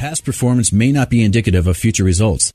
Past performance may not be indicative of future results.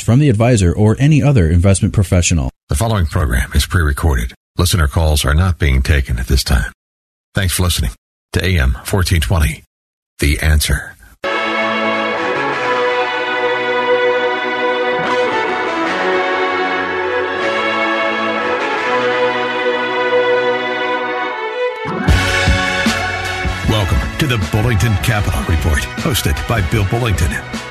from the advisor or any other investment professional. The following program is pre recorded. Listener calls are not being taken at this time. Thanks for listening to AM 1420. The answer. Welcome to the Bullington Capital Report, hosted by Bill Bullington.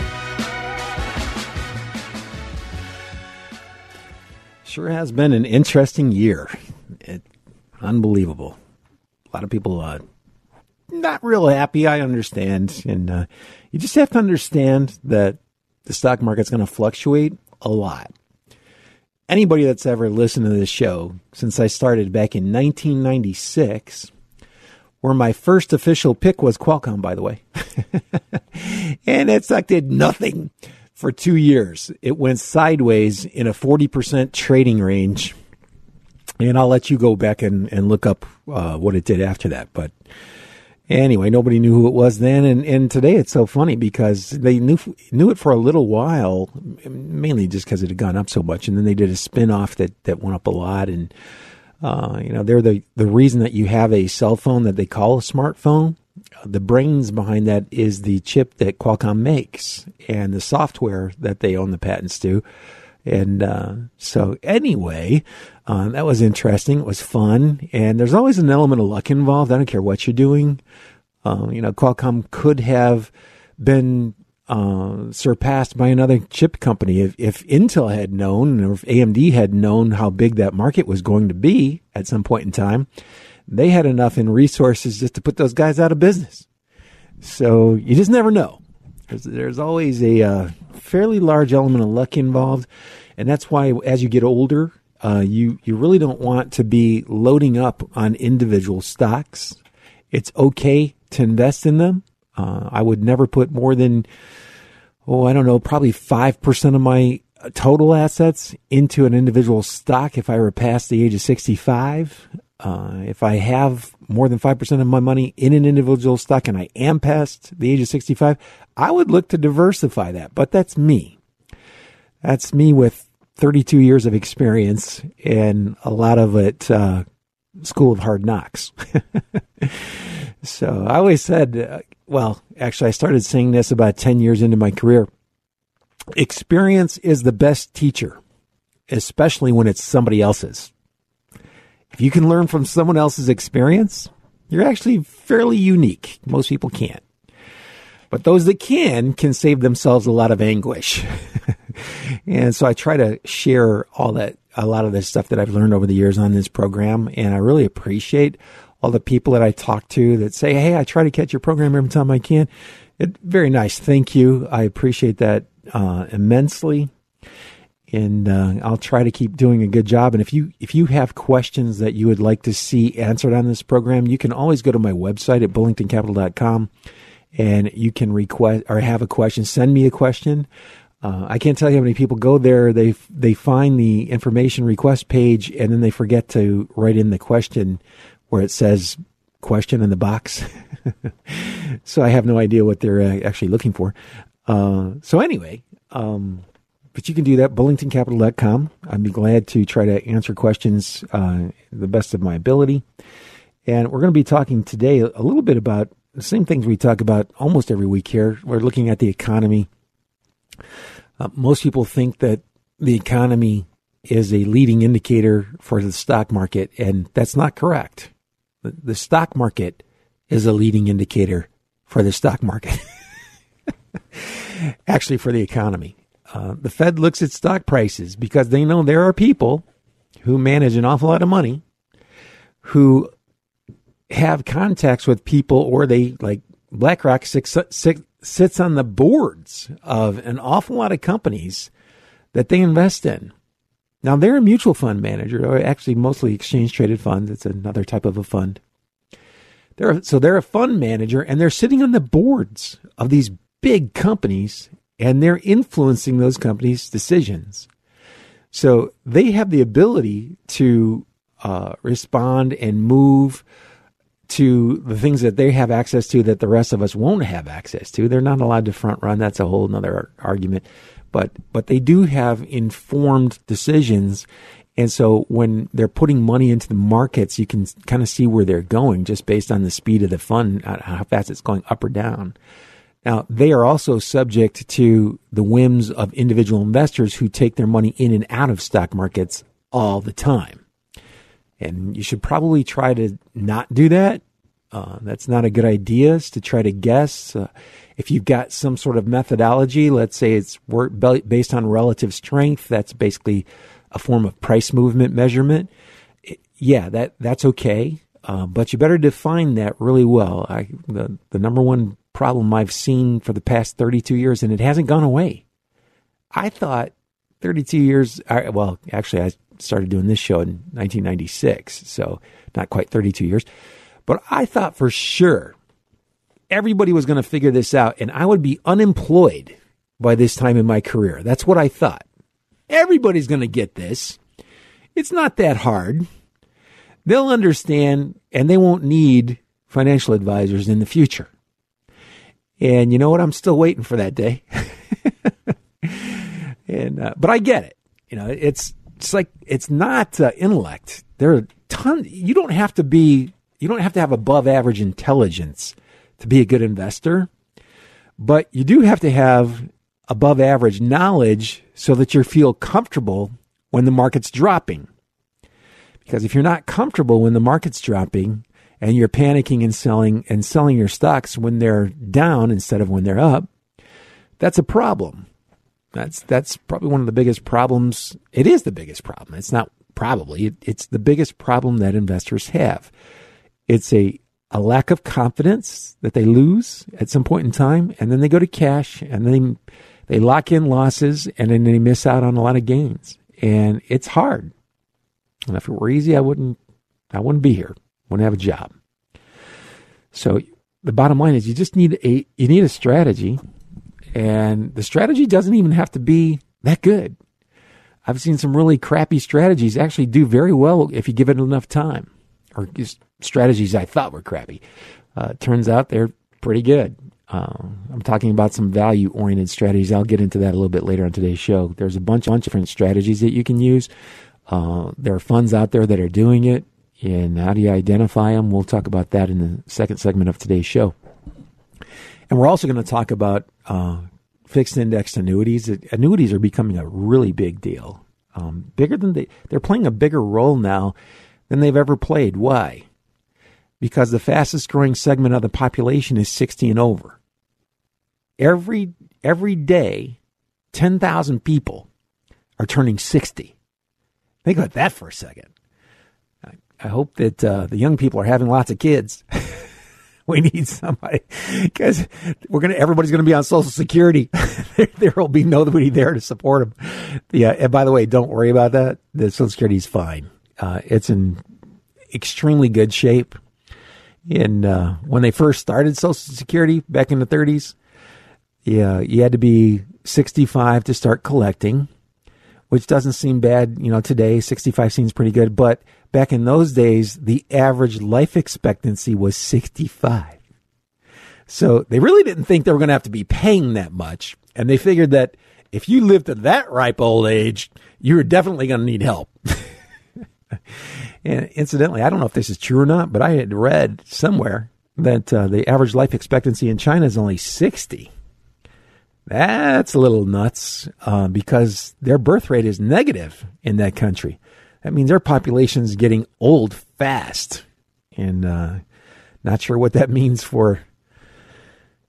Sure has been an interesting year. It, unbelievable. A lot of people uh, not real happy. I understand, and uh, you just have to understand that the stock market's going to fluctuate a lot. Anybody that's ever listened to this show since I started back in 1996 where my first official pick was Qualcomm, by the way. and it sucked did nothing for two years. It went sideways in a 40% trading range. And I'll let you go back and, and look up uh, what it did after that. But anyway, nobody knew who it was then. And, and today it's so funny because they knew knew it for a little while, mainly just because it had gone up so much. And then they did a spin off that, that went up a lot. And uh, you know, they're the, the reason that you have a cell phone that they call a smartphone. The brains behind that is the chip that Qualcomm makes and the software that they own the patents to. And uh, so, anyway, uh, that was interesting. It was fun. And there's always an element of luck involved. I don't care what you're doing. Uh, you know, Qualcomm could have been uh, surpassed by another chip company. If, if Intel had known, or if AMD had known how big that market was going to be at some point in time, they had enough in resources just to put those guys out of business. So you just never know. There's, there's always a uh, fairly large element of luck involved, and that's why as you get older, uh, you you really don't want to be loading up on individual stocks. It's okay to invest in them. Uh, I would never put more than oh, I don't know, probably 5% of my total assets into an individual stock if I were past the age of 65. Uh, if I have more than 5% of my money in an individual stock and I am past the age of 65, I would look to diversify that. But that's me. That's me with 32 years of experience and a lot of it, uh, school of hard knocks. so I always said, uh, well, actually, I started saying this about 10 years into my career. Experience is the best teacher, especially when it's somebody else's. If you can learn from someone else's experience, you're actually fairly unique. Most people can't. But those that can can save themselves a lot of anguish. and so I try to share all that, a lot of this stuff that I've learned over the years on this program. And I really appreciate all the people that I talk to that say, Hey, I try to catch your program every time I can. It, very nice. Thank you. I appreciate that uh, immensely. And uh, I'll try to keep doing a good job. And if you if you have questions that you would like to see answered on this program, you can always go to my website at bullingtoncapital.com and you can request or have a question. Send me a question. Uh, I can't tell you how many people go there. They they find the information request page and then they forget to write in the question where it says question in the box. so I have no idea what they're uh, actually looking for. Uh, so anyway, um, but you can do that, bullingtoncapital.com. I'd be glad to try to answer questions uh, the best of my ability. And we're going to be talking today a little bit about the same things we talk about almost every week here. We're looking at the economy. Uh, most people think that the economy is a leading indicator for the stock market, and that's not correct. The, the stock market is a leading indicator for the stock market. Actually, for the economy. Uh, the Fed looks at stock prices because they know there are people who manage an awful lot of money who have contacts with people or they like BlackRock six, six, sits on the boards of an awful lot of companies that they invest in. Now they're a mutual fund manager, or actually mostly exchange traded funds. It's another type of a fund. They're, so they're a fund manager and they're sitting on the boards of these big companies and they're influencing those companies' decisions. So they have the ability to uh, respond and move to the things that they have access to that the rest of us won't have access to. They're not allowed to front run. That's a whole other argument. But but they do have informed decisions. And so when they're putting money into the markets, you can kind of see where they're going just based on the speed of the fund, how fast it's going up or down. Now, they are also subject to the whims of individual investors who take their money in and out of stock markets all the time. And you should probably try to not do that. Uh, that's not a good idea is to try to guess. Uh, if you've got some sort of methodology, let's say it's work based on relative strength, that's basically a form of price movement measurement. Yeah, that that's okay. Uh, but you better define that really well. I, the, the number one problem I've seen for the past 32 years, and it hasn't gone away. I thought 32 years, well, actually, I started doing this show in 1996, so not quite 32 years. But I thought for sure everybody was going to figure this out, and I would be unemployed by this time in my career. That's what I thought. Everybody's going to get this. It's not that hard. They'll understand, and they won't need financial advisors in the future. And you know what? I'm still waiting for that day. and uh, but I get it. You know, it's it's like it's not uh, intellect. There are ton. You don't have to be. You don't have to have above average intelligence to be a good investor, but you do have to have above average knowledge so that you feel comfortable when the market's dropping. Because if you're not comfortable when the market's dropping, and you're panicking and selling and selling your stocks when they're down instead of when they're up, that's a problem. That's that's probably one of the biggest problems. It is the biggest problem. It's not probably. It, it's the biggest problem that investors have. It's a a lack of confidence that they lose at some point in time, and then they go to cash, and then they lock in losses, and then they miss out on a lot of gains. And it's hard. And if it were easy, I wouldn't I wouldn't be here want to have a job. So the bottom line is you just need a you need a strategy, and the strategy doesn't even have to be that good. I've seen some really crappy strategies actually do very well if you give it enough time, or just strategies I thought were crappy. Uh, turns out they're pretty good. Uh, I'm talking about some value oriented strategies. I'll get into that a little bit later on today's show. There's a bunch, bunch of different strategies that you can use. Uh, there are funds out there that are doing it. And how do you identify them? We'll talk about that in the second segment of today's show. And we're also going to talk about uh, fixed indexed annuities. Annuities are becoming a really big deal, um, bigger than they. They're playing a bigger role now than they've ever played. Why? Because the fastest growing segment of the population is 60 and over. Every every day, 10,000 people are turning 60. Think about that for a second. I hope that uh, the young people are having lots of kids. we need somebody because we're gonna. Everybody's gonna be on Social Security. there will be nobody there to support them. Yeah. And by the way, don't worry about that. The Social Security is fine. Uh, it's in extremely good shape. in uh, when they first started Social Security back in the 30s. Yeah, you had to be 65 to start collecting, which doesn't seem bad. You know, today 65 seems pretty good, but back in those days, the average life expectancy was 65. So they really didn't think they were going to have to be paying that much, and they figured that if you lived to that ripe old age, you were definitely going to need help. and incidentally, I don't know if this is true or not, but I had read somewhere that uh, the average life expectancy in China is only 60. That's a little nuts uh, because their birth rate is negative in that country. That means their population is getting old fast. And uh, not sure what that means for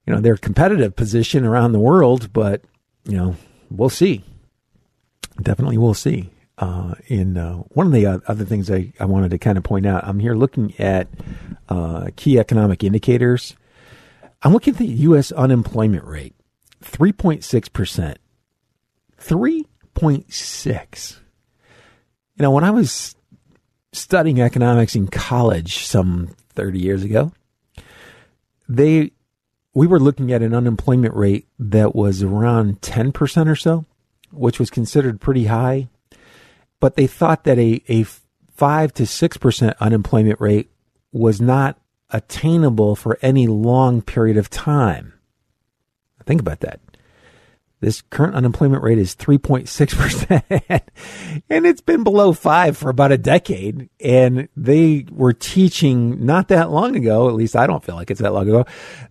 you know their competitive position around the world, but you know we'll see. Definitely, we'll see. Uh, in uh, one of the other things I, I wanted to kind of point out, I'm here looking at uh, key economic indicators. I'm looking at the U.S. unemployment rate, 3.6%. 3.6. You know, when I was studying economics in college some 30 years ago, they we were looking at an unemployment rate that was around 10% or so, which was considered pretty high. But they thought that a, a 5 to 6% unemployment rate was not attainable for any long period of time. Think about that. This current unemployment rate is 3.6%, and it's been below 5 for about a decade. And they were teaching not that long ago, at least I don't feel like it's that long ago,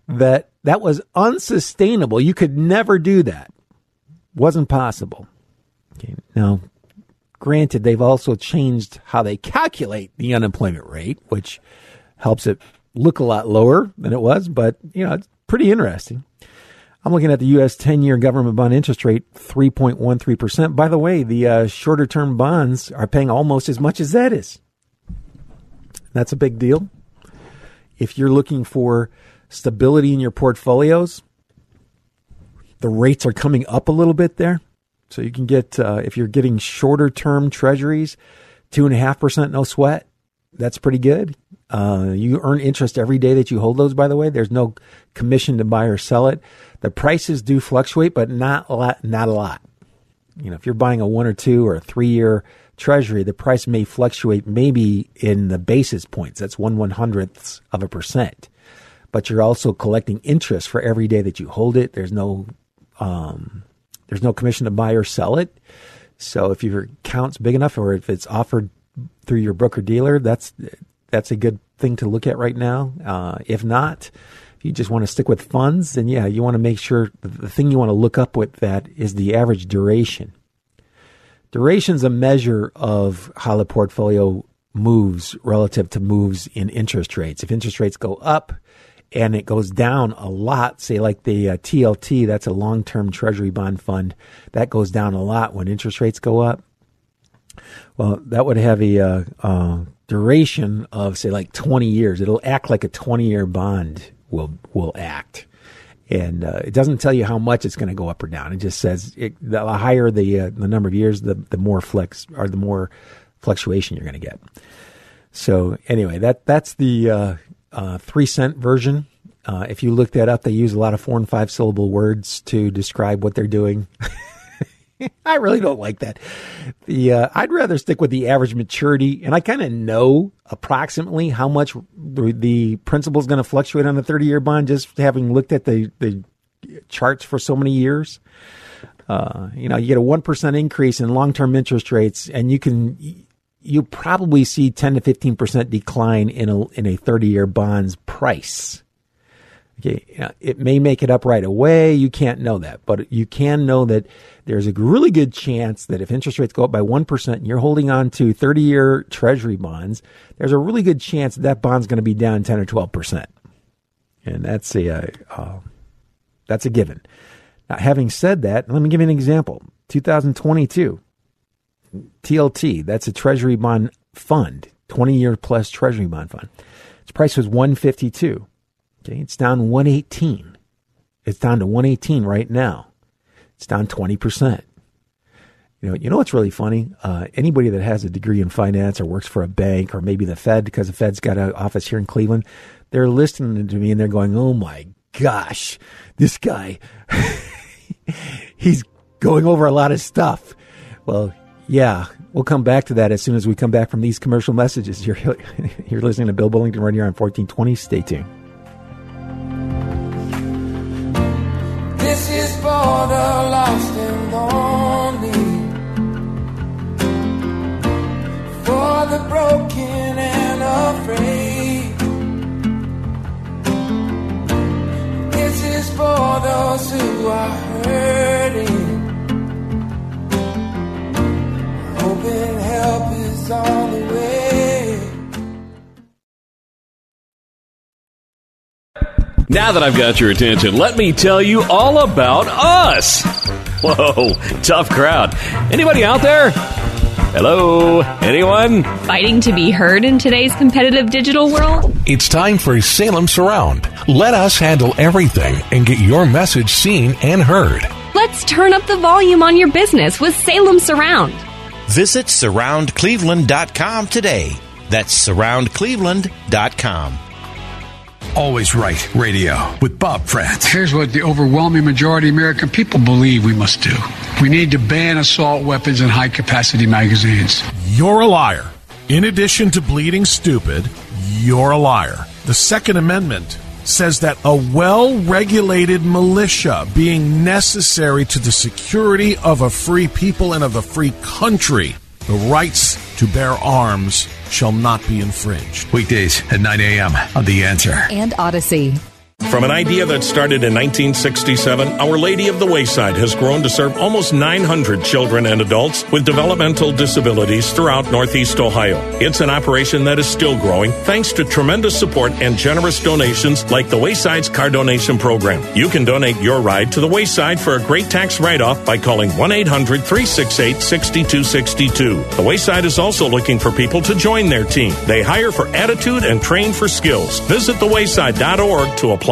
that that was unsustainable. You could never do that. Wasn't possible. Okay. Now, granted, they've also changed how they calculate the unemployment rate, which helps it look a lot lower than it was, but you know, it's pretty interesting. I'm looking at the U.S. 10 year government bond interest rate, 3.13%. By the way, the uh, shorter term bonds are paying almost as much as that is. That's a big deal. If you're looking for stability in your portfolios, the rates are coming up a little bit there. So you can get, uh, if you're getting shorter term treasuries, 2.5% no sweat. That's pretty good. Uh, you earn interest every day that you hold those, by the way. There's no commission to buy or sell it. The prices do fluctuate, but not a lot, not a lot. You know, if you're buying a one or two or a three year treasury, the price may fluctuate maybe in the basis points. That's one one hundredths of a percent. But you're also collecting interest for every day that you hold it. There's no, um, there's no commission to buy or sell it. So if your account's big enough, or if it's offered through your broker dealer, that's that's a good thing to look at right now. Uh, if not, if you just want to stick with funds, then yeah, you want to make sure the thing you want to look up with that is the average duration. Duration is a measure of how the portfolio moves relative to moves in interest rates. If interest rates go up and it goes down a lot, say like the uh, TLT, that's a long term treasury bond fund, that goes down a lot when interest rates go up. Well, that would have a uh, uh, duration of say like 20 years. It'll act like a 20 year bond will will act. And uh, it doesn't tell you how much it's going to go up or down. It just says it, the higher the uh, the number of years, the the more flex or the more fluctuation you're going to get. So anyway, that that's the uh, uh three cent version. Uh, if you look that up, they use a lot of four and five syllable words to describe what they're doing. I really don't like that. The uh, I'd rather stick with the average maturity, and I kind of know approximately how much the, principal is going to fluctuate on the thirty year bond, just having looked at the the charts for so many years. Uh, you know, you get a one percent increase in long term interest rates, and you can you probably see ten to fifteen percent decline in a in a thirty year bond's price. It may make it up right away. You can't know that, but you can know that there's a really good chance that if interest rates go up by 1% and you're holding on to 30 year treasury bonds, there's a really good chance that, that bond's going to be down 10 or 12%. And that's a, uh, uh, that's a given. Now, having said that, let me give you an example. 2022, TLT, that's a treasury bond fund, 20 year plus treasury bond fund. Its price was 152. Okay, it's down 118. It's down to 118 right now. It's down 20%. You know, you know what's really funny? Uh, anybody that has a degree in finance or works for a bank or maybe the Fed, because the Fed's got an office here in Cleveland, they're listening to me and they're going, "Oh my gosh, this guy, he's going over a lot of stuff." Well, yeah, we'll come back to that as soon as we come back from these commercial messages. You're you're listening to Bill Bullington right here on 1420. Stay tuned. The lost and lonely. for the broken and afraid. This is for those who are hurting. Hoping help is on the way. Now that I've got your attention, let me tell you all about us. Whoa, tough crowd. Anybody out there? Hello? Anyone? Fighting to be heard in today's competitive digital world? It's time for Salem Surround. Let us handle everything and get your message seen and heard. Let's turn up the volume on your business with Salem Surround. Visit surroundcleveland.com today. That's surroundcleveland.com. Always Right Radio with Bob Frantz. Here's what the overwhelming majority of American people believe we must do. We need to ban assault weapons and high capacity magazines. You're a liar. In addition to bleeding stupid, you're a liar. The Second Amendment says that a well regulated militia being necessary to the security of a free people and of a free country, the rights to bear arms shall not be infringed. Weekdays at 9 a.m. on The Answer. And Odyssey. From an idea that started in 1967, Our Lady of the Wayside has grown to serve almost 900 children and adults with developmental disabilities throughout Northeast Ohio. It's an operation that is still growing thanks to tremendous support and generous donations like the Wayside's car donation program. You can donate your ride to the Wayside for a great tax write off by calling 1 800 368 6262. The Wayside is also looking for people to join their team. They hire for attitude and train for skills. Visit thewayside.org to apply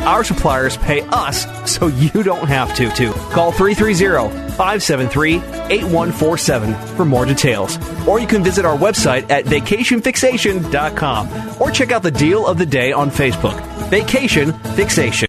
Our suppliers pay us so you don't have to. to. Call 330-573-8147 for more details. Or you can visit our website at vacationfixation.com or check out the deal of the day on Facebook. Vacation Fixation.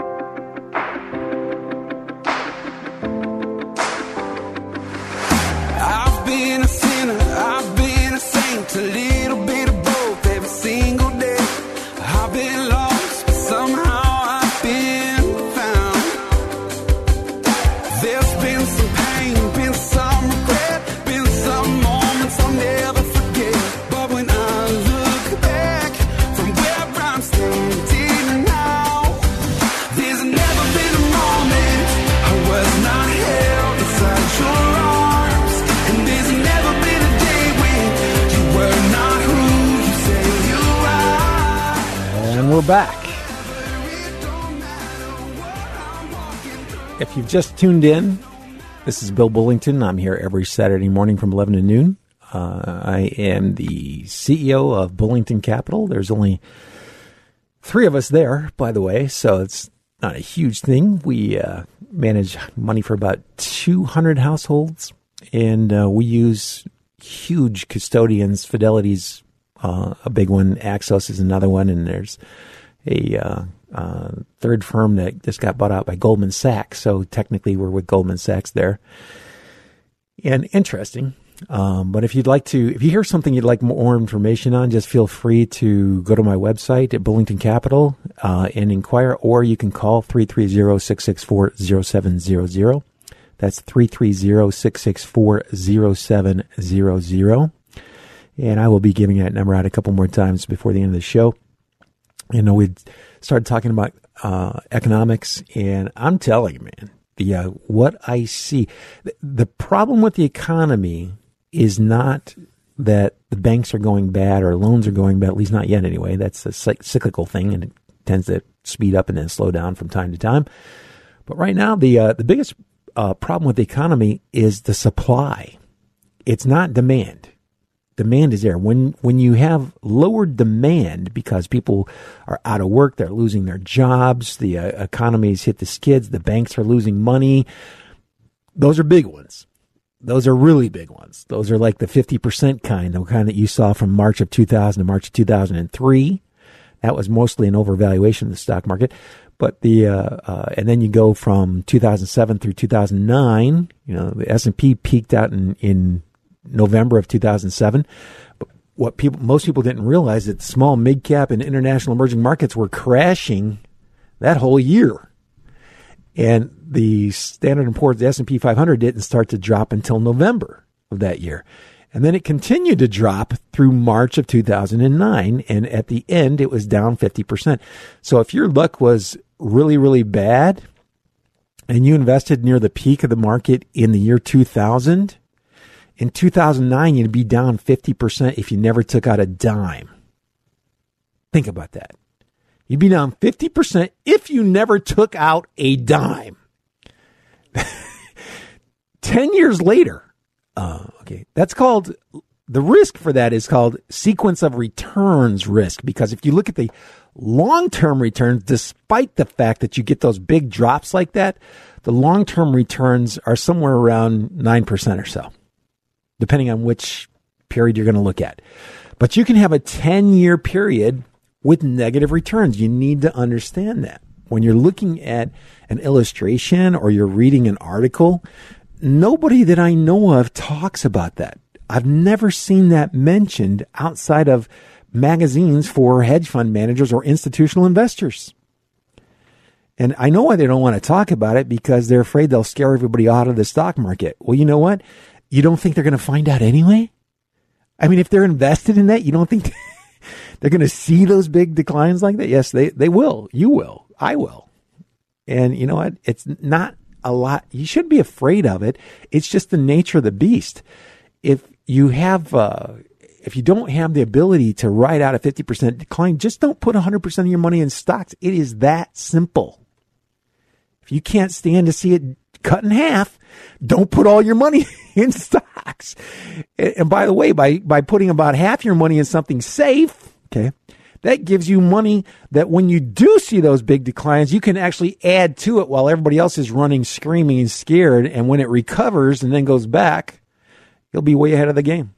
we're back. If you've just tuned in, this is Bill Bullington. I'm here every Saturday morning from 11 to noon. Uh, I am the CEO of Bullington Capital. There's only three of us there, by the way, so it's not a huge thing. We uh, manage money for about 200 households, and uh, we use huge custodians. Fidelity's uh, a big one. Axos is another one, and there's a uh, uh, third firm that just got bought out by Goldman Sachs. So technically, we're with Goldman Sachs there. And interesting. Um, but if you'd like to, if you hear something you'd like more information on, just feel free to go to my website at Bullington Capital uh, and inquire, or you can call 330-664-0700. That's 330-664-0700. And I will be giving that number out a couple more times before the end of the show. You know, we started talking about uh, economics, and I'm telling you, man, the uh, what I see, the, the problem with the economy is not that the banks are going bad or loans are going bad, at least not yet anyway. That's a cyclical thing, and it tends to speed up and then slow down from time to time. But right now, the uh, the biggest uh, problem with the economy is the supply. It's not demand. Demand is there. When when you have lower demand because people are out of work, they're losing their jobs, the uh, economy's hit the skids, the banks are losing money. Those are big ones. Those are really big ones. Those are like the 50% kind, the kind that you saw from March of 2000 to March of 2003. That was mostly an overvaluation of the stock market. But the, uh, uh, and then you go from 2007 through 2009, you know, the S&P peaked out in, in November of 2007. But what people, most people didn't realize that small, mid cap and international emerging markets were crashing that whole year. And the Standard & Poor's, the S&P 500 didn't start to drop until November of that year. And then it continued to drop through March of 2009. And at the end, it was down 50%. So if your luck was really, really bad and you invested near the peak of the market in the year 2000, in 2009, you'd be down 50% if you never took out a dime. Think about that. You'd be down 50% if you never took out a dime. 10 years later, uh, okay, that's called the risk for that is called sequence of returns risk because if you look at the long term returns, despite the fact that you get those big drops like that, the long term returns are somewhere around 9% or so, depending on which period you're going to look at. But you can have a 10 year period with negative returns. You need to understand that. When you're looking at an illustration or you're reading an article, nobody that I know of talks about that. I've never seen that mentioned outside of magazines for hedge fund managers or institutional investors. And I know why they don't want to talk about it because they're afraid they'll scare everybody out of the stock market. Well, you know what? You don't think they're going to find out anyway? I mean, if they're invested in that, you don't think they're going to see those big declines like that? Yes, they, they will. You will. I will. And you know what? It's not a lot. You shouldn't be afraid of it. It's just the nature of the beast. If you have, uh, if you don't have the ability to ride out a 50% decline, just don't put 100% of your money in stocks. It is that simple. If you can't stand to see it cut in half, don't put all your money in stocks. And by the way, by, by putting about half your money in something safe, okay, that gives you money that when you do see those big declines, you can actually add to it while everybody else is running, screaming, and scared. And when it recovers and then goes back, you'll be way ahead of the game.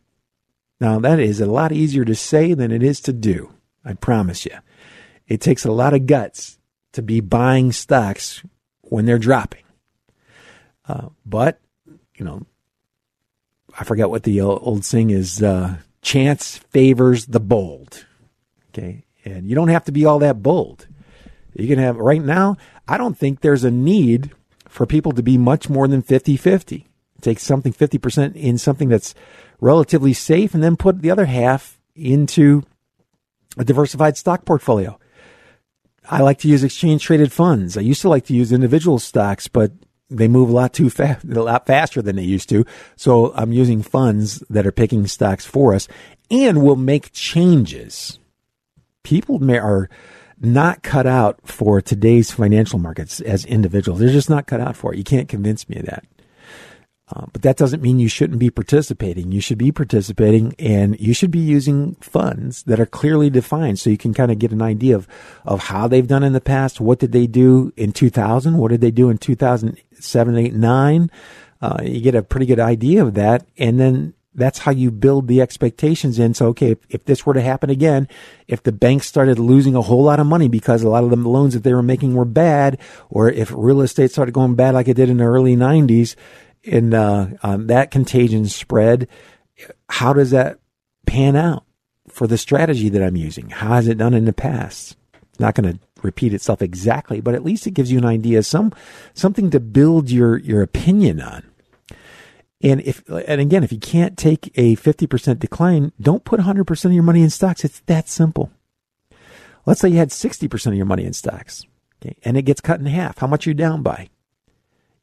Now, that is a lot easier to say than it is to do. I promise you. It takes a lot of guts to be buying stocks when they're dropping. Uh, but, you know, I forget what the old saying is uh, chance favors the bold. Okay. And you don't have to be all that bold. You can have, right now, I don't think there's a need for people to be much more than 50 50. Take something 50% in something that's relatively safe and then put the other half into a diversified stock portfolio. I like to use exchange traded funds. I used to like to use individual stocks, but they move a lot too fast, a lot faster than they used to. So I'm using funds that are picking stocks for us and will make changes people may, are not cut out for today's financial markets as individuals. They're just not cut out for it. You can't convince me of that. Uh, but that doesn't mean you shouldn't be participating. You should be participating and you should be using funds that are clearly defined so you can kind of get an idea of, of how they've done in the past. What did they do in 2000? What did they do in 2007, 8, 9? Uh, you get a pretty good idea of that. And then that's how you build the expectations in. So, okay, if, if, this were to happen again, if the banks started losing a whole lot of money because a lot of the loans that they were making were bad, or if real estate started going bad like it did in the early 90s, and uh, um, that contagion spread, how does that pan out for the strategy that I'm using? How has it done in the past? Not going to repeat itself exactly, but at least it gives you an idea, some something to build your your opinion on. And if and again, if you can't take a 50% decline, don't put 100% of your money in stocks. It's that simple. Let's say you had 60% of your money in stocks, okay, and it gets cut in half. How much are you down by?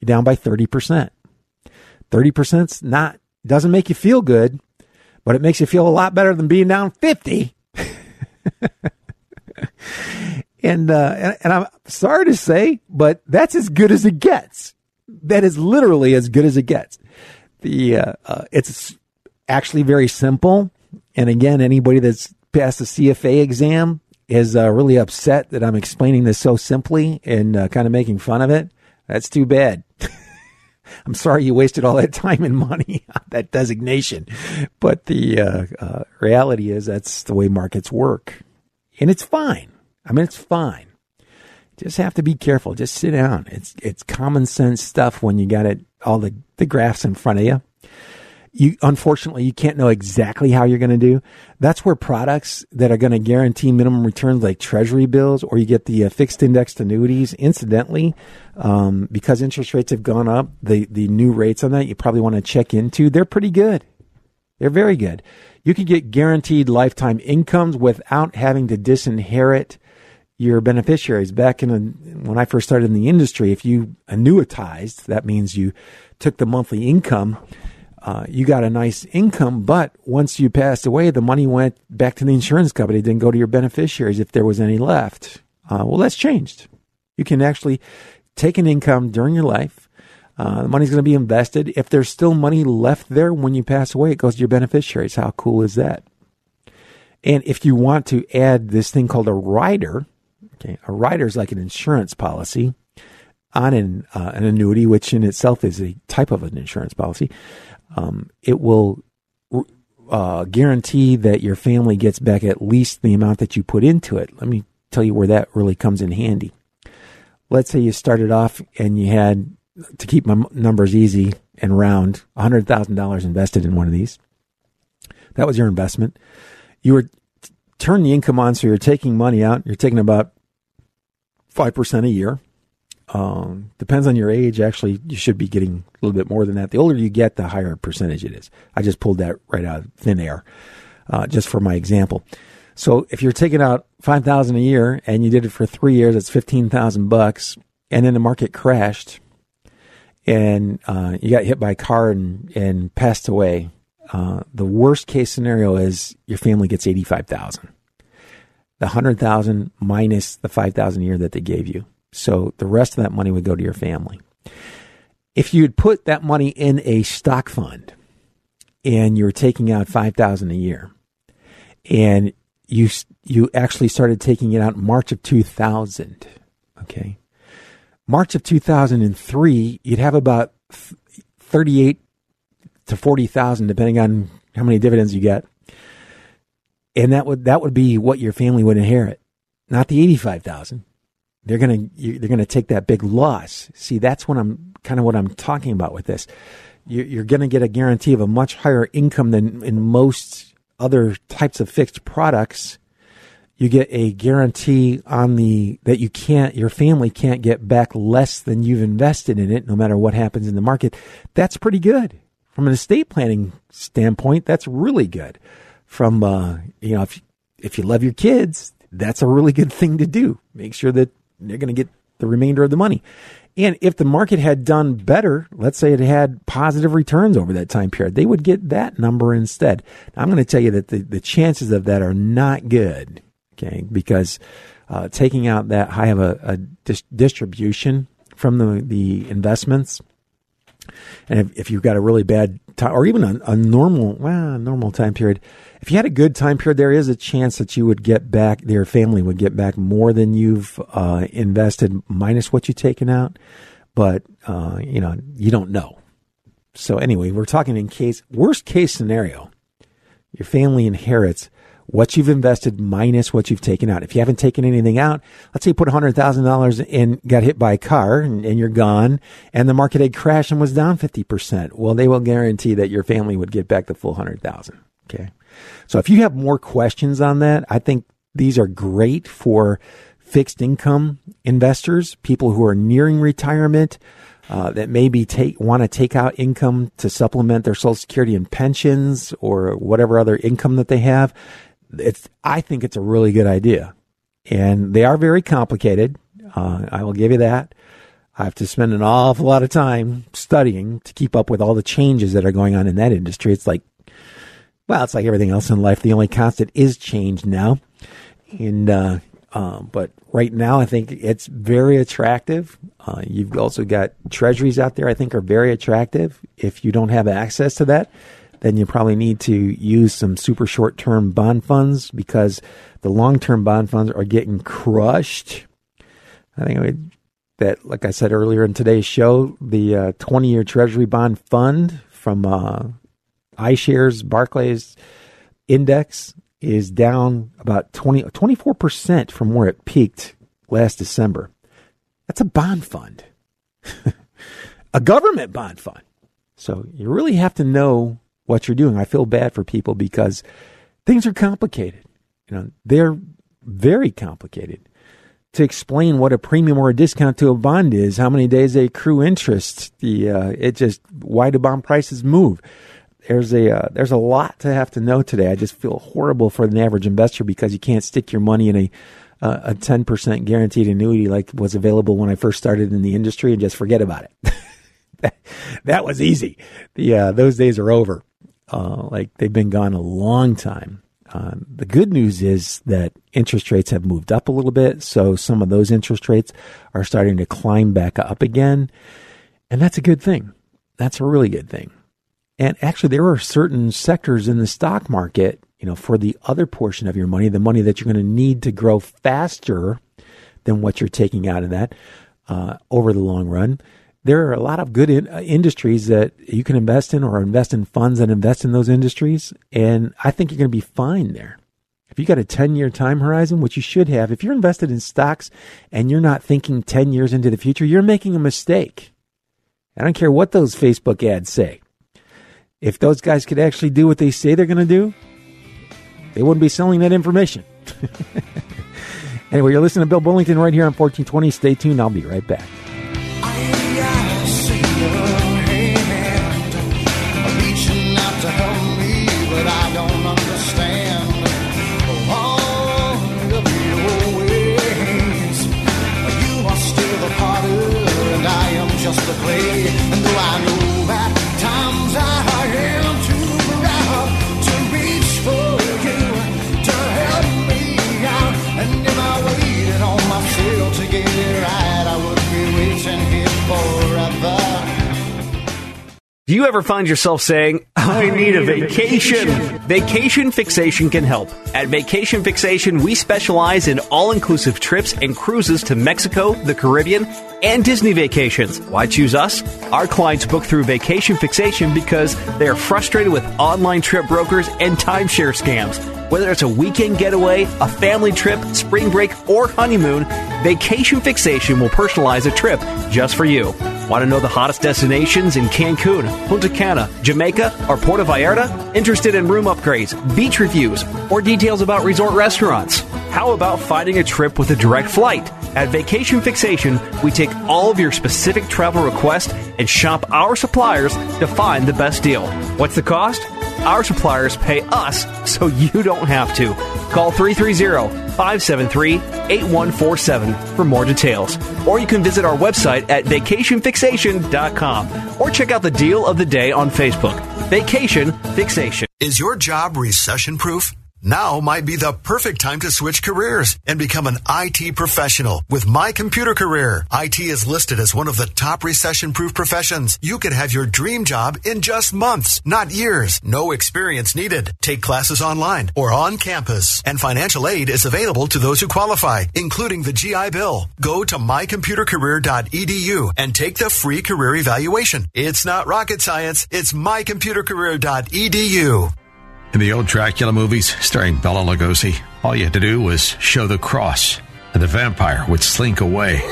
You're down by 30%. 30%'s not, doesn't make you feel good, but it makes you feel a lot better than being down 50. and, uh, and, and I'm sorry to say, but that's as good as it gets. That is literally as good as it gets. The, uh, uh, it's actually very simple. And again, anybody that's passed the CFA exam is uh, really upset that I'm explaining this so simply and uh, kind of making fun of it. That's too bad. I'm sorry you wasted all that time and money on that designation. But the uh, uh, reality is that's the way markets work. And it's fine. I mean, it's fine. Just have to be careful. Just sit down. It's it's common sense stuff when you got it all the, the graphs in front of you you unfortunately you can't know exactly how you're going to do. That's where products that are going to guarantee minimum returns, like Treasury bills, or you get the uh, fixed indexed annuities. Incidentally, um, because interest rates have gone up, the the new rates on that you probably want to check into. They're pretty good. They're very good. You can get guaranteed lifetime incomes without having to disinherit your beneficiaries. Back in a, when I first started in the industry, if you annuitized, that means you took the monthly income uh, you got a nice income, but once you passed away, the money went back to the insurance company. Didn't go to your beneficiaries if there was any left. Uh, well, that's changed. You can actually take an income during your life. Uh, the money's going to be invested. If there's still money left there when you pass away, it goes to your beneficiaries. How cool is that? And if you want to add this thing called a rider, okay, a rider is like an insurance policy on an, uh, an annuity, which in itself is a type of an insurance policy um, it will uh, guarantee that your family gets back at least the amount that you put into it. Let me tell you where that really comes in handy. Let's say you started off and you had, to keep my numbers easy and round, $100,000 invested in one of these. That was your investment. You were turn the income on, so you're taking money out. You're taking about 5% a year. Um, depends on your age. Actually, you should be getting a little bit more than that. The older you get, the higher percentage it is. I just pulled that right out of thin air, uh, just for my example. So if you're taking out five thousand a year and you did it for three years, it's fifteen thousand bucks, and then the market crashed, and uh, you got hit by a car and and passed away. Uh, the worst case scenario is your family gets eighty five thousand. The hundred thousand minus the five thousand a year that they gave you. So the rest of that money would go to your family. If you'd put that money in a stock fund and you're taking out 5000 a year and you you actually started taking it out in March of 2000, okay? March of 2003, you'd have about 38 to 40,000 depending on how many dividends you get. And that would that would be what your family would inherit, not the 85,000 they're going to they're going to take that big loss. See, that's what I'm kind of what I'm talking about with this. You're going to get a guarantee of a much higher income than in most other types of fixed products. You get a guarantee on the that you can't your family can't get back less than you've invested in it, no matter what happens in the market. That's pretty good from an estate planning standpoint. That's really good. From uh, you know, if if you love your kids, that's a really good thing to do. Make sure that they're going to get the remainder of the money. And if the market had done better, let's say it had positive returns over that time period, they would get that number instead. Now, I'm going to tell you that the, the chances of that are not good, okay, because uh, taking out that high of a, a dis- distribution from the, the investments And if, if you've got a really bad time, or even a, a normal, well, normal time period, if you had a good time period, there is a chance that you would get back, your family would get back more than you've uh, invested minus what you've taken out. But, uh, you know, you don't know. So anyway, we're talking in case, worst case scenario, your family inherits what you've invested minus what you've taken out. If you haven't taken anything out, let's say you put $100,000 in, got hit by a car and, and, you're gone and the market had crashed and was down 50%. Well, they will guarantee that your family would get back the full 100,000. Okay. So if you have more questions on that, I think these are great for fixed income investors, people who are nearing retirement, uh, that maybe take want to take out income to supplement their Social Security and pensions or whatever other income that they have. It's I think it's a really good idea, and they are very complicated. Uh, I will give you that. I have to spend an awful lot of time studying to keep up with all the changes that are going on in that industry. It's like, well, it's like everything else in life. The only constant is change now, and uh, um, but right now, I think it's very attractive. Uh, you've also got treasuries out there I think are very attractive. If you don't have access to that, then you probably need to use some super short term bond funds because the long term bond funds are getting crushed. I think that, like I said earlier in today's show, the 20 uh, year treasury bond fund from uh, iShares Barclays Index is down about 20, 24% from where it peaked last December. That's a bond fund, a government bond fund. So you really have to know what you're doing. I feel bad for people because things are complicated. You know, they're very complicated. To explain what a premium or a discount to a bond is, how many days they accrue interest, the uh, it just why do bond prices move? there's a uh, there's a lot to have to know today. I just feel horrible for the average investor because you can't stick your money in a uh, a ten percent guaranteed annuity like was available when I first started in the industry and just forget about it. that, that, was easy. The uh, those days are over. Uh, like they've been gone a long time. Um, the good news is that interest rates have moved up a little bit, so some of those interest rates are starting to climb back up again, and that's a good thing. That's a really good thing. And actually, there are certain sectors in the stock market, you know, for the other portion of your money, the money that you're going to need to grow faster than what you're taking out of that uh, over the long run. There are a lot of good in, uh, industries that you can invest in or invest in funds that invest in those industries. And I think you're going to be fine there. If you got a 10 year time horizon, which you should have, if you're invested in stocks and you're not thinking 10 years into the future, you're making a mistake. I don't care what those Facebook ads say if those guys could actually do what they say they're going to do, they wouldn't be selling that information. anyway, you're listening to Bill Bullington right here on 1420. Stay tuned. I'll be right back. Do you ever find yourself saying, I need a vacation? Vacation Fixation can help. At Vacation Fixation, we specialize in all inclusive trips and cruises to Mexico, the Caribbean, and Disney vacations. Why choose us? Our clients book through Vacation Fixation because they are frustrated with online trip brokers and timeshare scams. Whether it's a weekend getaway, a family trip, spring break, or honeymoon, Vacation Fixation will personalize a trip just for you. Want to know the hottest destinations in Cancun, Punta Cana, Jamaica, or Puerto Vallarta? Interested in room upgrades, beach reviews, or details about resort restaurants? How about finding a trip with a direct flight? At Vacation Fixation, we take all of your specific travel requests and shop our suppliers to find the best deal. What's the cost? Our suppliers pay us so you don't have to. Call 330 573 8147 for more details. Or you can visit our website at vacationfixation.com or check out the deal of the day on Facebook. Vacation Fixation. Is your job recession proof? Now might be the perfect time to switch careers and become an IT professional with My Computer Career. IT is listed as one of the top recession proof professions. You could have your dream job in just months, not years. No experience needed. Take classes online or on campus. And financial aid is available to those who qualify, including the GI Bill. Go to mycomputercareer.edu and take the free career evaluation. It's not rocket science, it's mycomputercareer.edu. In the old Dracula movies starring Bela Lugosi, all you had to do was show the cross, and the vampire would slink away.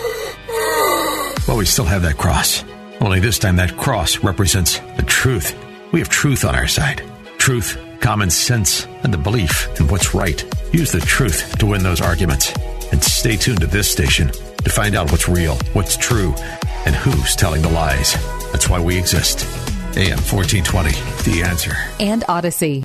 Well, we still have that cross. Only this time that cross represents the truth. We have truth on our side. Truth, common sense, and the belief in what's right. Use the truth to win those arguments. And stay tuned to this station to find out what's real, what's true, and who's telling the lies. That's why we exist. AM 1420, The Answer. And Odyssey.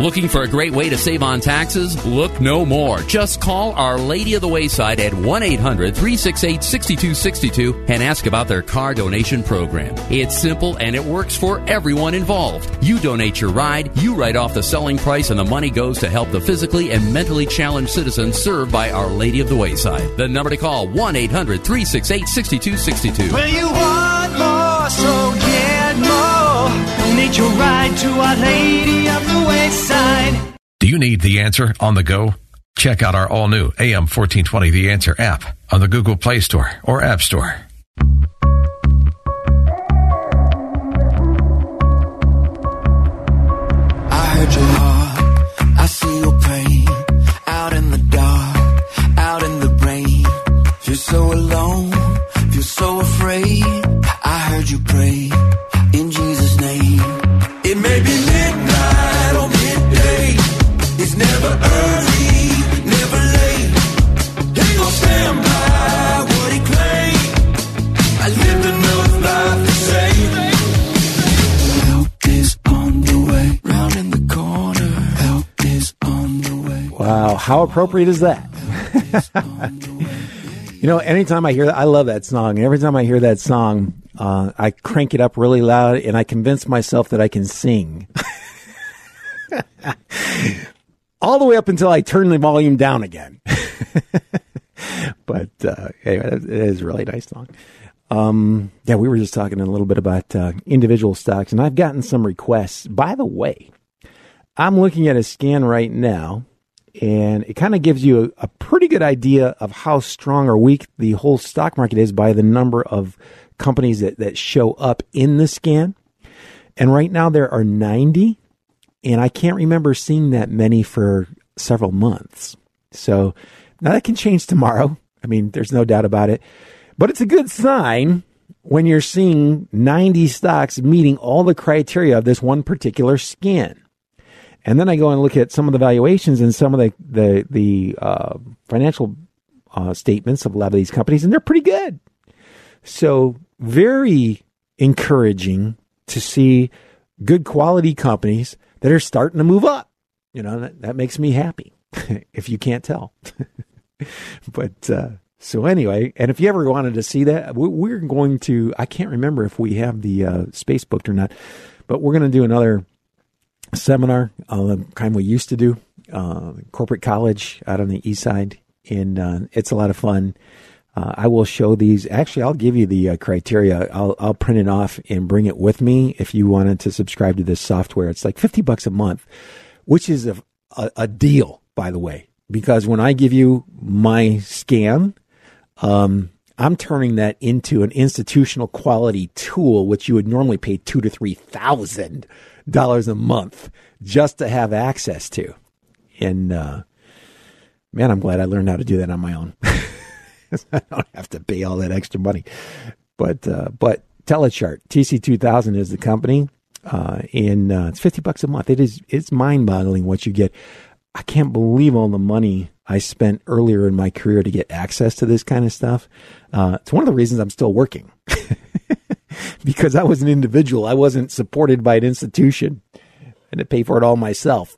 Looking for a great way to save on taxes? Look no more. Just call Our Lady of the Wayside at 1 800 368 6262 and ask about their car donation program. It's simple and it works for everyone involved. You donate your ride, you write off the selling price, and the money goes to help the physically and mentally challenged citizens served by Our Lady of the Wayside. The number to call 1 800 368 6262. Well, you want more, so. To Our Lady of the Wayside. Do you need the answer on the go? Check out our all new AM 1420 The Answer app on the Google Play Store or App Store. How appropriate is that? you know, anytime I hear that, I love that song. Every time I hear that song, uh, I crank it up really loud and I convince myself that I can sing. All the way up until I turn the volume down again. but uh, anyway, it is a really nice song. Um, yeah, we were just talking a little bit about uh, individual stocks, and I've gotten some requests. By the way, I'm looking at a scan right now, and it kind of gives you a, a pretty good idea of how strong or weak the whole stock market is by the number of companies that, that show up in the scan. And right now there are 90, and I can't remember seeing that many for several months. So now that can change tomorrow. I mean, there's no doubt about it. But it's a good sign when you're seeing 90 stocks meeting all the criteria of this one particular scan. And then I go and look at some of the valuations and some of the the the uh, financial uh, statements of a lot of these companies, and they're pretty good. So very encouraging to see good quality companies that are starting to move up. You know that that makes me happy. if you can't tell, but uh, so anyway, and if you ever wanted to see that, we- we're going to. I can't remember if we have the uh, space booked or not, but we're going to do another seminar, uh, the kind we used to do, uh, corporate college out on the east side, and uh, it's a lot of fun. Uh, I will show these. Actually, I'll give you the uh, criteria. I'll I'll print it off and bring it with me if you wanted to subscribe to this software. It's like fifty bucks a month, which is a a, a deal, by the way, because when I give you my scan, um, I'm turning that into an institutional quality tool, which you would normally pay two to three thousand dollars a month just to have access to. And uh, man, I'm glad I learned how to do that on my own. I don't have to pay all that extra money. But uh, but Telechart TC2000 is the company, uh, and uh, it's fifty bucks a month. It is it's mind boggling what you get. I can't believe all the money I spent earlier in my career to get access to this kind of stuff. Uh, it's one of the reasons I'm still working because I was an individual. I wasn't supported by an institution and to pay for it all myself.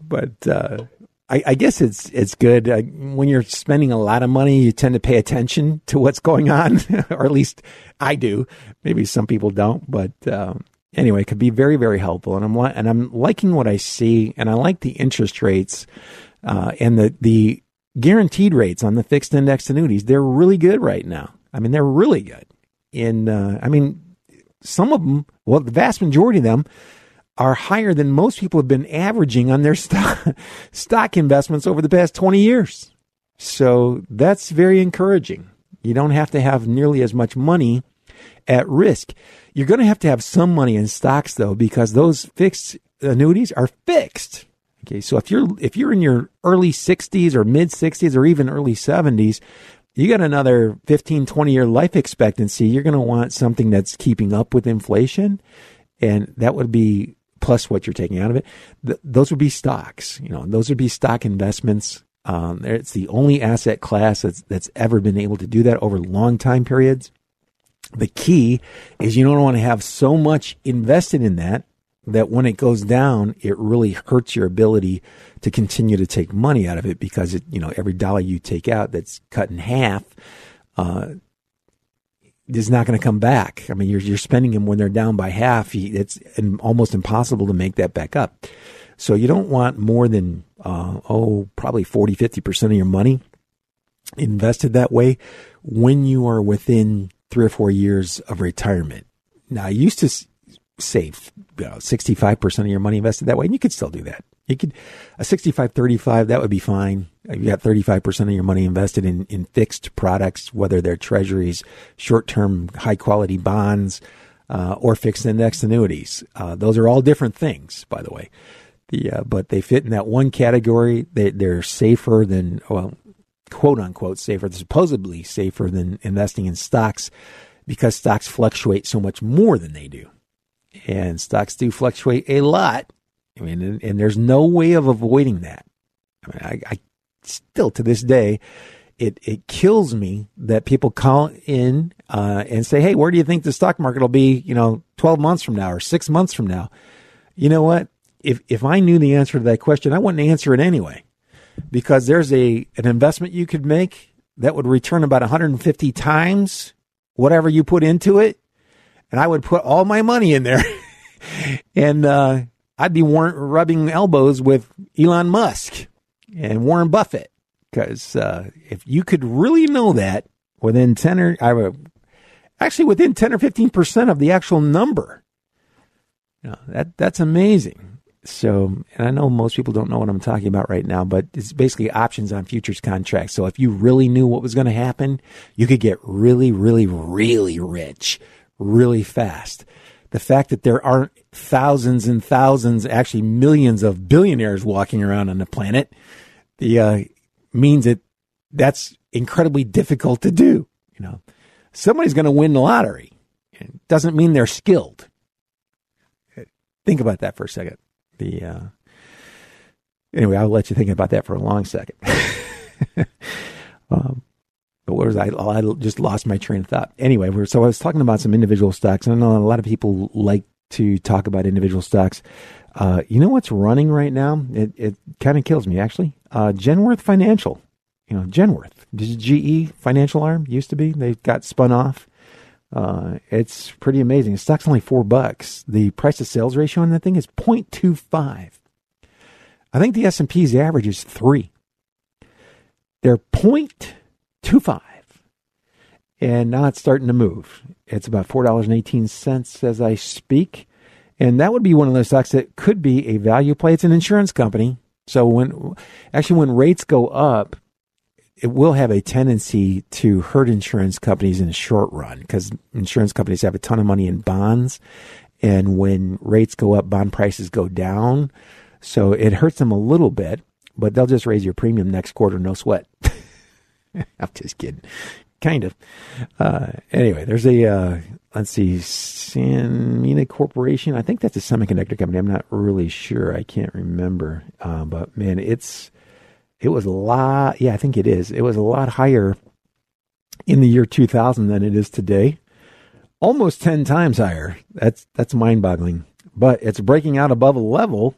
But uh, I, I, guess it's it's good uh, when you're spending a lot of money. You tend to pay attention to what's going on, or at least I do. Maybe some people don't, but um, anyway, it could be very very helpful. And I'm li- and I'm liking what I see, and I like the interest rates uh, and the the guaranteed rates on the fixed index annuities. They're really good right now. I mean, they're really good. In uh, I mean, some of them, well, the vast majority of them are higher than most people have been averaging on their stock, stock investments over the past 20 years. So that's very encouraging. You don't have to have nearly as much money at risk. You're going to have to have some money in stocks though, because those fixed annuities are fixed. Okay. So if you're, if you're in your early 60s or mid 60s or even early 70s, you got another 15, 20 year life expectancy. You're going to want something that's keeping up with inflation. And that would be plus what you're taking out of it. Th- those would be stocks. You know, those would be stock investments. Um, it's the only asset class that's that's ever been able to do that over long time periods. The key is you don't want to have so much invested in that that when it goes down, it really hurts your ability to continue to take money out of it because it, you know every dollar you take out that's cut in half uh, is not going to come back. I mean, you're you're spending them when they're down by half. It's almost impossible to make that back up. So you don't want more than uh, oh probably 40 50 percent of your money invested that way when you are within three or four years of retirement. Now, I used to save you know, 65% of your money invested that way, and you could still do that. You could a 65 35 that would be fine. You got 35% of your money invested in in fixed products whether they're treasuries, short-term high quality bonds, uh, or fixed index annuities. Uh, those are all different things, by the way. The uh, but they fit in that one category. They they're safer than well, quote unquote safer, supposedly safer than investing in stocks because stocks fluctuate so much more than they do. And stocks do fluctuate a lot I mean, and, and there's no way of avoiding that. I mean, I, I still to this day, it it kills me that people call in uh, and say, "Hey, where do you think the stock market will be? You know, twelve months from now or six months from now?" You know what? If if I knew the answer to that question, I wouldn't answer it anyway, because there's a an investment you could make that would return about 150 times whatever you put into it, and I would put all my money in there, and uh, I'd be war- rubbing elbows with Elon Musk and Warren Buffett because uh, if you could really know that within 10 or I would, actually within 10 or 15 percent of the actual number, you know, that that's amazing. So, and I know most people don't know what I'm talking about right now, but it's basically options on futures contracts. So if you really knew what was going to happen, you could get really, really, really rich really fast the fact that there aren't thousands and thousands, actually millions of billionaires walking around on the planet, the uh, means that that's incredibly difficult to do. You know, somebody's going to win the lottery. It doesn't mean they're skilled. Think about that for a second. The uh, anyway, I'll let you think about that for a long second. um, but what was I? I just lost my train of thought. Anyway, so I was talking about some individual stocks. I know a lot of people like to talk about individual stocks. Uh, you know what's running right now? It it kind of kills me actually. Uh, Genworth Financial. You know Genworth, this GE Financial Arm used to be. They got spun off. Uh, it's pretty amazing. The stock's only four bucks. The price to sales ratio on that thing is 0.25. I think the S and P's average is three. They're point two five. And now it's starting to move. It's about four dollars and eighteen cents as I speak. And that would be one of those stocks that could be a value play. It's an insurance company. So when actually when rates go up, it will have a tendency to hurt insurance companies in the short run because insurance companies have a ton of money in bonds, and when rates go up, bond prices go down. So it hurts them a little bit, but they'll just raise your premium next quarter, no sweat. I'm just kidding, kind of. Uh, anyway, there's a uh, let's see, Sanmina Corporation. I think that's a semiconductor company. I'm not really sure. I can't remember. Uh, but man, it's it was a lot. Yeah, I think it is. It was a lot higher in the year 2000 than it is today. Almost 10 times higher. That's that's mind-boggling. But it's breaking out above a level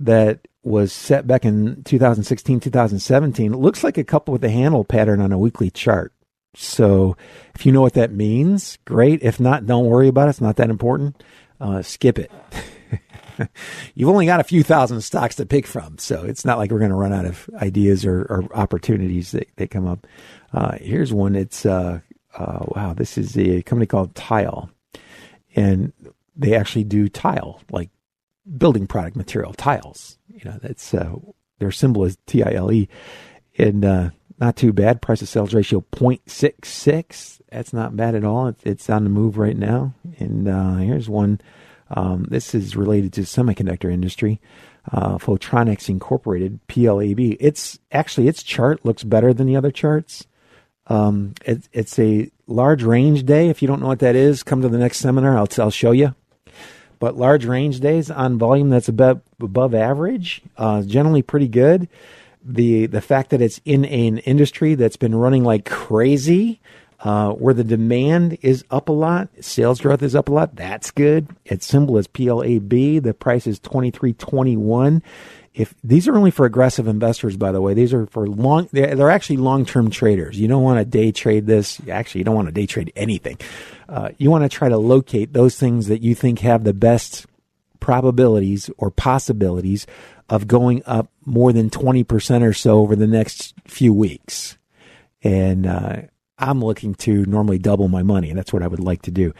that was set back in 2016, 2017. It looks like a cup with a handle pattern on a weekly chart. So if you know what that means, great. If not, don't worry about it. It's not that important. Uh, skip it. You've only got a few thousand stocks to pick from, so it's not like we're going to run out of ideas or, or opportunities that, that come up. Uh, here's one. It's uh, uh, wow. This is a company called Tile, and they actually do tile, like building product material, tiles. You know, that's uh, their symbol is T I L E, and uh, not too bad. Price to sales ratio 0.66. That's not bad at all. It's, on the move right now. And uh, here's one. Um, this is related to semiconductor industry. Uh, Photronics Incorporated, PLAB. It's actually its chart looks better than the other charts. Um, it, it's a large range day. If you don't know what that is, come to the next seminar. I'll, I'll show you. But large range days on volume that's above above average, uh, generally pretty good the the fact that it's in an industry that's been running like crazy, uh, where the demand is up a lot, sales growth is up a lot. That's good. Its symbol is PLAB. The price is twenty three twenty one. If these are only for aggressive investors, by the way, these are for long. They're, they're actually long term traders. You don't want to day trade this. Actually, you don't want to day trade anything. Uh, you want to try to locate those things that you think have the best probabilities or possibilities of going up more than 20% or so over the next few weeks. And uh, I'm looking to normally double my money, and that's what I would like to do.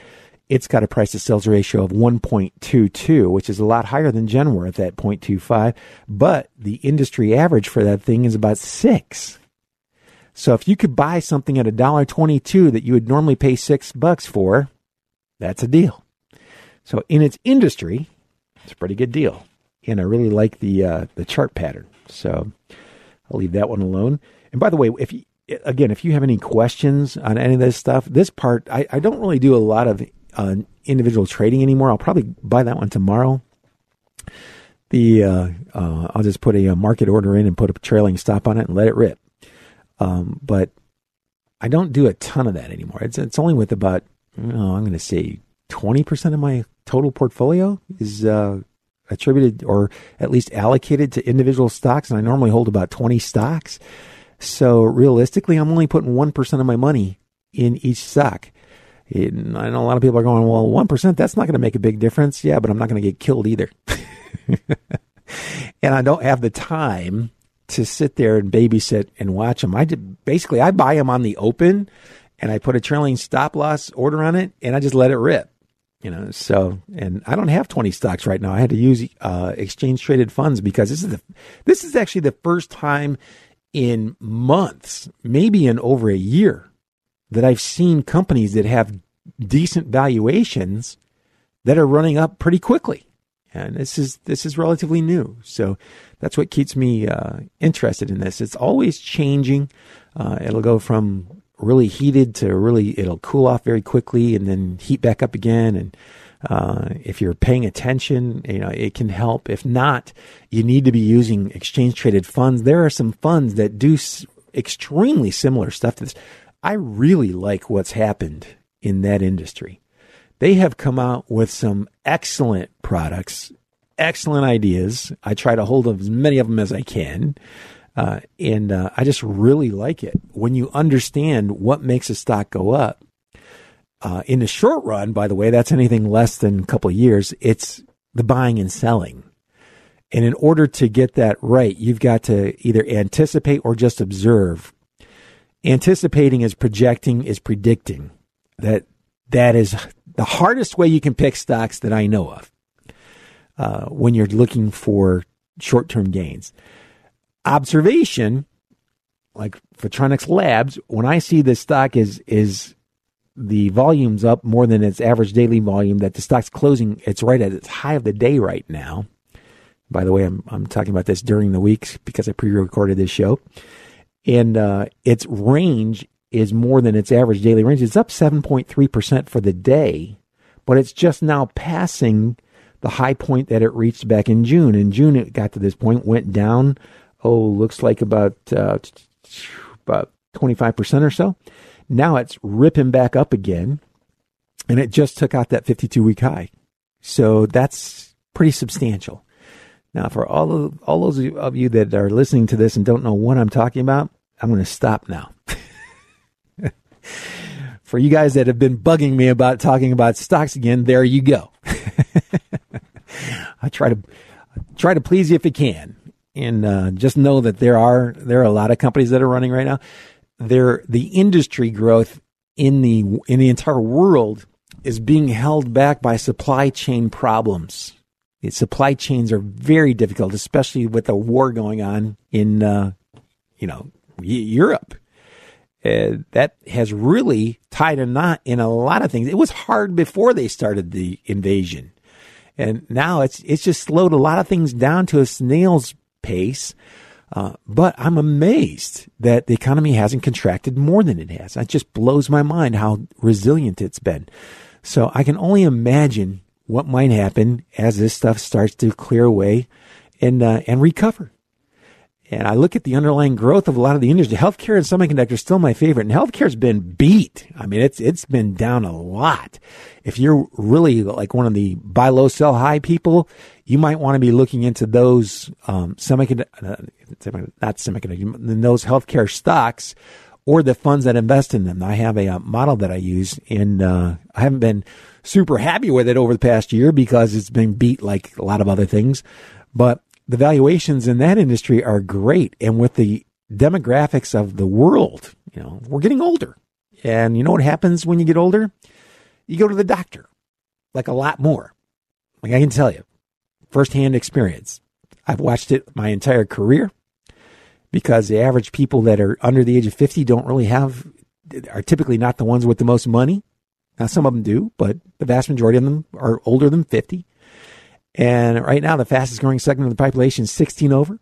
It's got a price to sales ratio of 1.22, which is a lot higher than Genworth at 0.25, but the industry average for that thing is about 6. So if you could buy something at $1.22 that you would normally pay 6 bucks for, that's a deal. So in its industry, it's a pretty good deal and I really like the uh, the chart pattern. So I'll leave that one alone. And by the way, if you, again, if you have any questions on any of this stuff, this part I, I don't really do a lot of uh, individual trading anymore. I'll probably buy that one tomorrow. The uh, uh I'll just put a, a, market order in and put a trailing stop on it and let it rip. Um, but I don't do a ton of that anymore. It's it's only with about oh, I'm going to say twenty percent of my total portfolio is uh, attributed or at least allocated to individual stocks, and I normally hold about 20 stocks. So realistically, I'm only putting 1% of my money in each stock. And I know a lot of people are going, well, 1%, that's not going to make a big difference. Yeah, but I'm not going to get killed either. and I don't have the time to sit there and babysit and watch them. I did, basically, I buy them on the open and I put a trailing stop loss order on it and I just let it rip you know so and i don't have 20 stocks right now i had to use uh, exchange traded funds because this is the this is actually the first time in months maybe in over a year that i've seen companies that have decent valuations that are running up pretty quickly. And this is this is relatively new. So that's what keeps me uh, interested in this. It's always changing. Uh, it'll go from really heated to really it'll cool off very quickly and then heat back up again. And uh, if you're paying attention you know it can help. If not you need to be using exchange traded funds. There are some funds that do s- extremely similar stuff to this i really like what's happened in that industry they have come out with some excellent products excellent ideas i try to hold as many of them as i can uh, and uh, I just really like it when you understand what makes a stock go up. Uh, in the short run, by the way, that's anything less than a couple of years. It's the buying and selling. And in order to get that right, you've got to either anticipate or just observe. Anticipating is projecting is predicting. That that is the hardest way you can pick stocks that I know of. Uh, when you're looking for short term gains. Observation, like Photronics Labs, when I see the stock is is the volume's up more than its average daily volume, that the stock's closing, it's right at its high of the day right now. By the way, I'm I'm talking about this during the week because I pre-recorded this show, and uh, its range is more than its average daily range. It's up 7.3 percent for the day, but it's just now passing the high point that it reached back in June. In June, it got to this point, went down. Oh, looks like about uh, about 25 percent or so. Now it's ripping back up again, and it just took out that 52 week high. So that's pretty substantial. Now, for all of all those of you that are listening to this and don't know what I'm talking about, I'm going to stop now. for you guys that have been bugging me about talking about stocks again, there you go. I try to try to please you if you can, and uh, just know that there are there are a lot of companies that are running right now. There, the industry growth in the in the entire world is being held back by supply chain problems. The supply chains are very difficult, especially with the war going on in, uh, you know, Europe. Uh, that has really tied a knot in a lot of things. It was hard before they started the invasion, and now it's it's just slowed a lot of things down to a snail's pace. Uh, but I'm amazed that the economy hasn't contracted more than it has. It just blows my mind how resilient it's been. So I can only imagine what might happen as this stuff starts to clear away and uh, and recover. And I look at the underlying growth of a lot of the industry. Healthcare and semiconductor is still my favorite. And healthcare's been beat. I mean, it's it's been down a lot. If you're really like one of the buy low, sell high people, you might want to be looking into those um, semiconductor, uh, not semiconductor, those healthcare stocks or the funds that invest in them. I have a, a uh, model that I use, and uh, I haven't been super happy with it over the past year because it's been beat like a lot of other things. But the valuations in that industry are great. And with the demographics of the world, you know, we're getting older. And you know what happens when you get older? You go to the doctor, like a lot more. Like I can tell you, firsthand experience. I've watched it my entire career because the average people that are under the age of 50 don't really have, are typically not the ones with the most money. Now, some of them do, but the vast majority of them are older than 50. And right now, the fastest growing segment of the population is 16 over.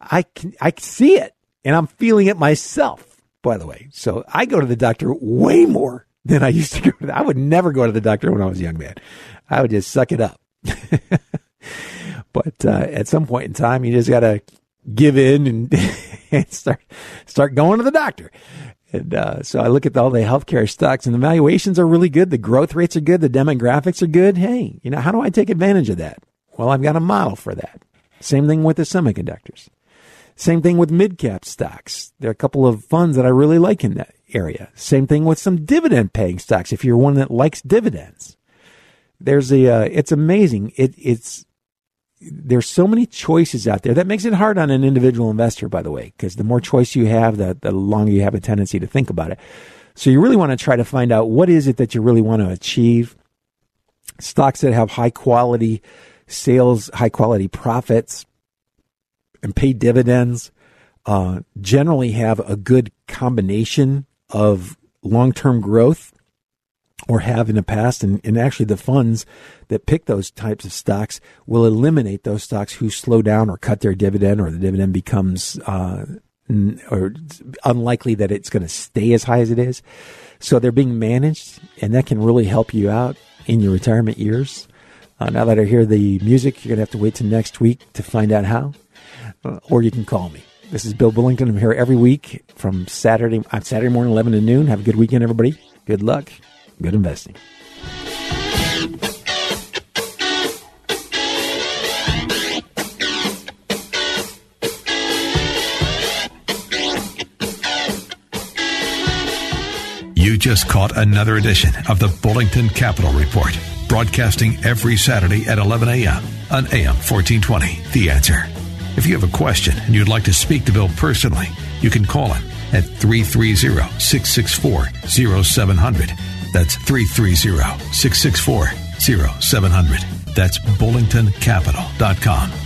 I can, I see it and I'm feeling it myself, by the way. So I go to the doctor way more than I used to go to. The, I would never go to the doctor when I was a young man. I would just suck it up. but uh, at some point in time, you just got to give in and, and, start start going to the doctor. And uh, so I look at all the healthcare stocks, and the valuations are really good. The growth rates are good. The demographics are good. Hey, you know, how do I take advantage of that? Well, I've got a model for that. Same thing with the semiconductors. Same thing with mid cap stocks. There are a couple of funds that I really like in that area. Same thing with some dividend paying stocks. If you're one that likes dividends, there's a. Uh, it's amazing. It, it's there's so many choices out there that makes it hard on an individual investor, by the way, because the more choice you have, the, the longer you have a tendency to think about it. So you really want to try to find out what is it that you really want to achieve. Stocks that have high quality sales, high quality profits, and pay dividends uh, generally have a good combination of long term growth or have in the past. And, and actually, the funds that pick those types of stocks will eliminate those stocks who slow down or cut their dividend, or the dividend becomes uh, or unlikely that it's going to stay as high as it is. So they're being managed, and that can really help you out in your retirement years. Uh, now that I hear the music, you're going to have to wait till next week to find out how, uh, or you can call me. This is Bill Bullington. I'm here every week from Saturday on Saturday morning, 11 to noon. Have a good weekend, everybody. Good luck. Good investing. You just caught another edition of the Bullington Capital Report, broadcasting every Saturday at 11 a.m. on AM 1420. The answer. If you have a question and you'd like to speak to Bill personally, you can call him at 330 664 0700 that's 330 664 0700. That's bullingtoncapital.com.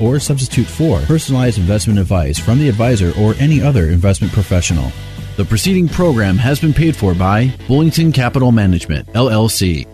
or substitute for personalized investment advice from the advisor or any other investment professional. The preceding program has been paid for by Bullington Capital Management, LLC.